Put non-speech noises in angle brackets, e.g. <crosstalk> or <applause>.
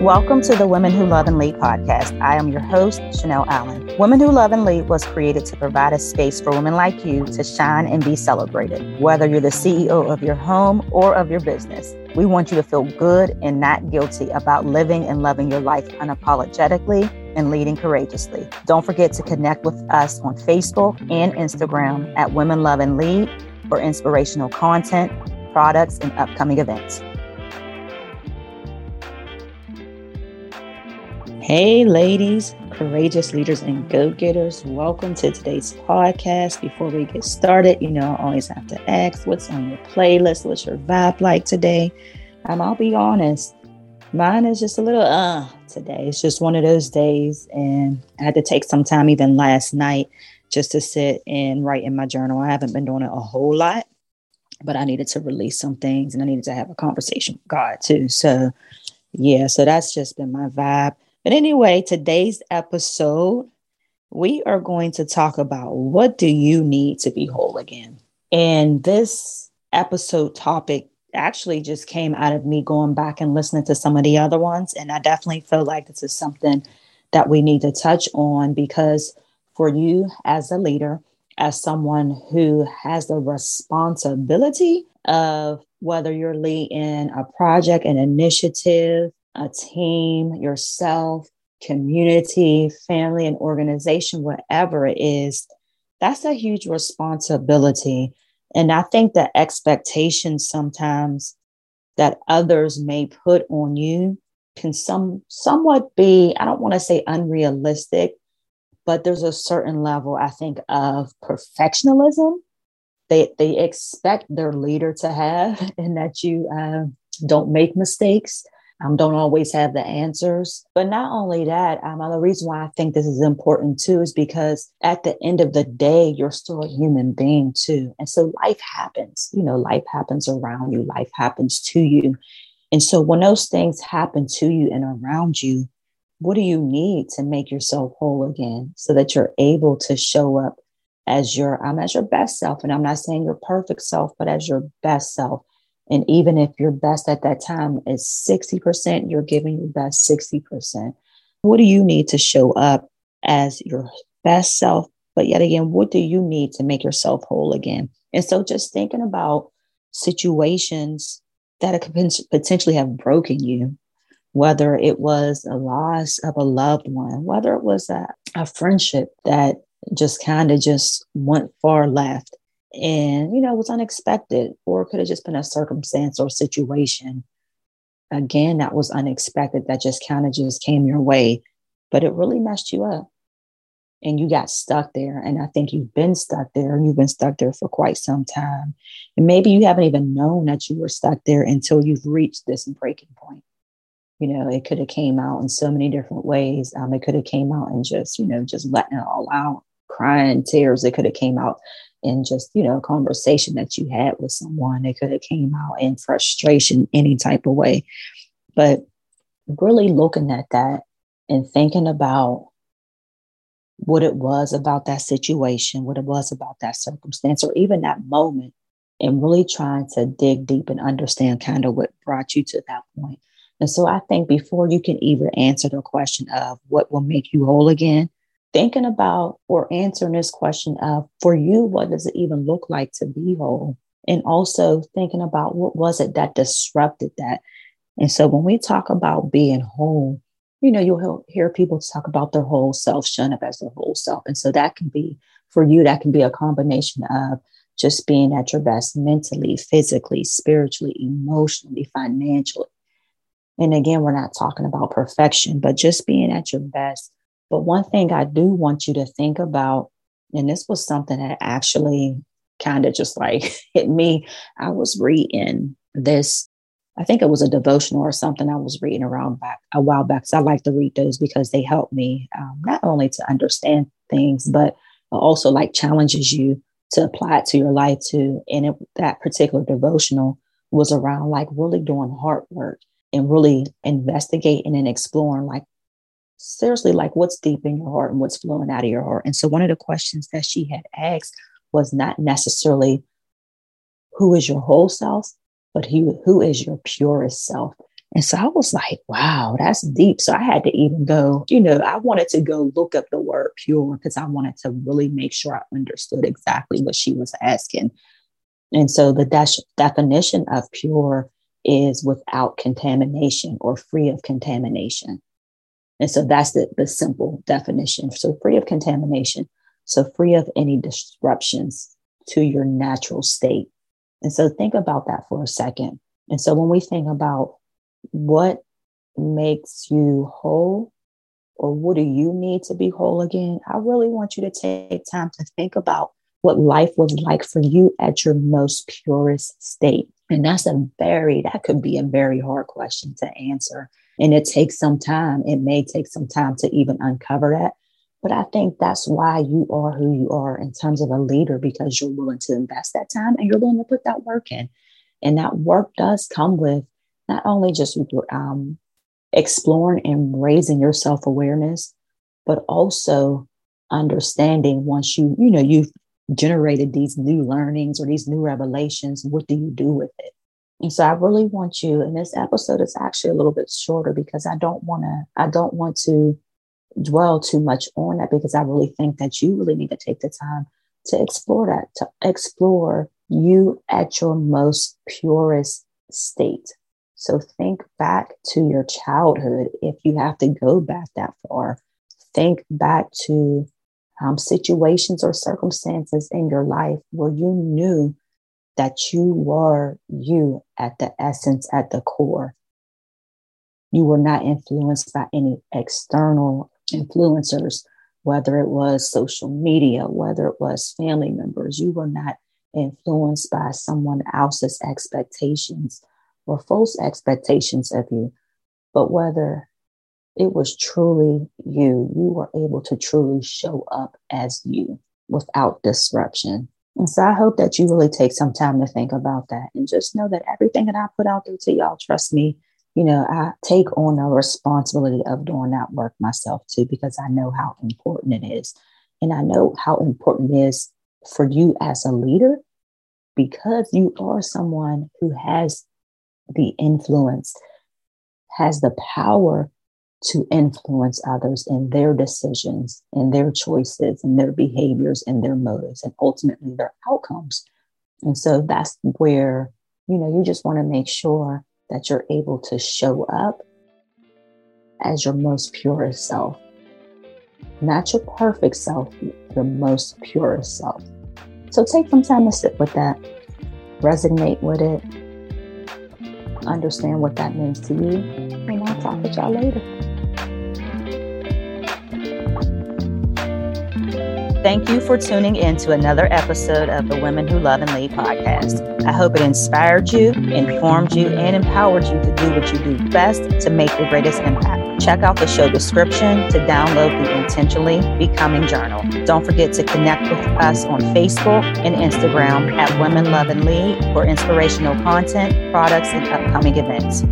Welcome to the Women Who Love and Lead podcast. I am your host, Chanel Allen. Women Who Love and Lead was created to provide a space for women like you to shine and be celebrated. Whether you're the CEO of your home or of your business, we want you to feel good and not guilty about living and loving your life unapologetically and leading courageously. Don't forget to connect with us on Facebook and Instagram at Women Love and Lead for inspirational content, products, and upcoming events. Hey, ladies, courageous leaders, and go getters. Welcome to today's podcast. Before we get started, you know, I always have to ask what's on your playlist? What's your vibe like today? Um, I'll be honest, mine is just a little uh today. It's just one of those days, and I had to take some time, even last night, just to sit and write in my journal. I haven't been doing it a whole lot, but I needed to release some things and I needed to have a conversation with God too. So, yeah, so that's just been my vibe. But anyway, today's episode, we are going to talk about what do you need to be whole again? And this episode topic actually just came out of me going back and listening to some of the other ones. And I definitely feel like this is something that we need to touch on because for you as a leader, as someone who has the responsibility of whether you're leading a project, an initiative, a team, yourself, community, family, and organization, whatever it is, that's a huge responsibility. And I think the expectations sometimes that others may put on you can some somewhat be, I don't want to say unrealistic, but there's a certain level, I think, of perfectionism they they expect their leader to have, <laughs> and that you uh, don't make mistakes, um, don't always have the answers. But not only that, um, the reason why I think this is important too is because at the end of the day, you're still a human being too. And so life happens, you know, life happens around you, life happens to you. And so when those things happen to you and around you, what do you need to make yourself whole again so that you're able to show up as your um, as your best self and i'm not saying your perfect self but as your best self and even if your best at that time is 60%, you're giving your best 60%. What do you need to show up as your best self? But yet again, what do you need to make yourself whole again? And so just thinking about situations that could potentially have broken you, whether it was a loss of a loved one, whether it was a, a friendship that just kind of just went far left and you know it was unexpected or it could have just been a circumstance or situation. Again that was unexpected that just kind of just came your way but it really messed you up. And you got stuck there and i think you've been stuck there and you've been stuck there for quite some time. And maybe you haven't even known that you were stuck there until you've reached this breaking point. You know it could have came out in so many different ways. Um, it could have came out and just you know just letting it all out crying tears. It could have came out in just you know conversation that you had with someone. It could have came out in frustration any type of way. But really looking at that and thinking about what it was about that situation what it was about that circumstance or even that moment and really trying to dig deep and understand kind of what brought you to that point. And so i think before you can even answer the question of what will make you whole again thinking about or answering this question of for you, what does it even look like to be whole? And also thinking about what was it that disrupted that? And so when we talk about being whole, you know, you'll hear people talk about their whole self, showing up as their whole self. And so that can be, for you, that can be a combination of just being at your best mentally, physically, spiritually, emotionally, financially. And again, we're not talking about perfection, but just being at your best but one thing I do want you to think about, and this was something that actually kind of just like <laughs> hit me. I was reading this, I think it was a devotional or something I was reading around back a while back. So I like to read those because they help me um, not only to understand things, but also like challenges you to apply it to your life too. And it, that particular devotional was around like really doing hard work and really investigating and exploring like seriously like what's deep in your heart and what's flowing out of your heart. And so one of the questions that she had asked was not necessarily who is your whole self, but who, who is your purest self. And so I was like, wow, that's deep. So I had to even go, you know, I wanted to go look up the word pure because I wanted to really make sure I understood exactly what she was asking. And so the de- definition of pure is without contamination or free of contamination. And so that's the, the simple definition. So free of contamination. So free of any disruptions to your natural state. And so think about that for a second. And so when we think about what makes you whole or what do you need to be whole again, I really want you to take time to think about what life was like for you at your most purest state. And that's a very, that could be a very hard question to answer. And it takes some time. It may take some time to even uncover that. But I think that's why you are who you are in terms of a leader, because you're willing to invest that time and you're willing to put that work in. And that work does come with not only just um, exploring and raising your self awareness, but also understanding once you, you know, you've generated these new learnings or these new revelations, what do you do with it? And so I really want you, and this episode is actually a little bit shorter because I don't want to, I don't want to dwell too much on that because I really think that you really need to take the time to explore that, to explore you at your most purest state. So think back to your childhood if you have to go back that far. Think back to um, situations or circumstances in your life where you knew that you were you at the essence, at the core. You were not influenced by any external influencers, whether it was social media, whether it was family members. You were not influenced by someone else's expectations or false expectations of you, but whether it was truly you, you were able to truly show up as you without disruption. And so I hope that you really take some time to think about that and just know that everything that I put out there to y'all, trust me, you know, I take on the responsibility of doing that work myself too, because I know how important it is. And I know how important it is for you as a leader because you are someone who has the influence, has the power to influence others in their decisions, in their choices, in their behaviors, in their motives, and ultimately their outcomes. And so that's where, you know, you just want to make sure that you're able to show up as your most purest self. Not your perfect self, your most purest self. So take some time to sit with that, resonate with it, understand what that means to you, and I'll talk with y'all later. Thank you for tuning in to another episode of the Women Who Love and Lead podcast. I hope it inspired you, informed you, and empowered you to do what you do best to make your greatest impact. Check out the show description to download the Intentionally Becoming Journal. Don't forget to connect with us on Facebook and Instagram at Women Love and Lead for inspirational content, products, and upcoming events.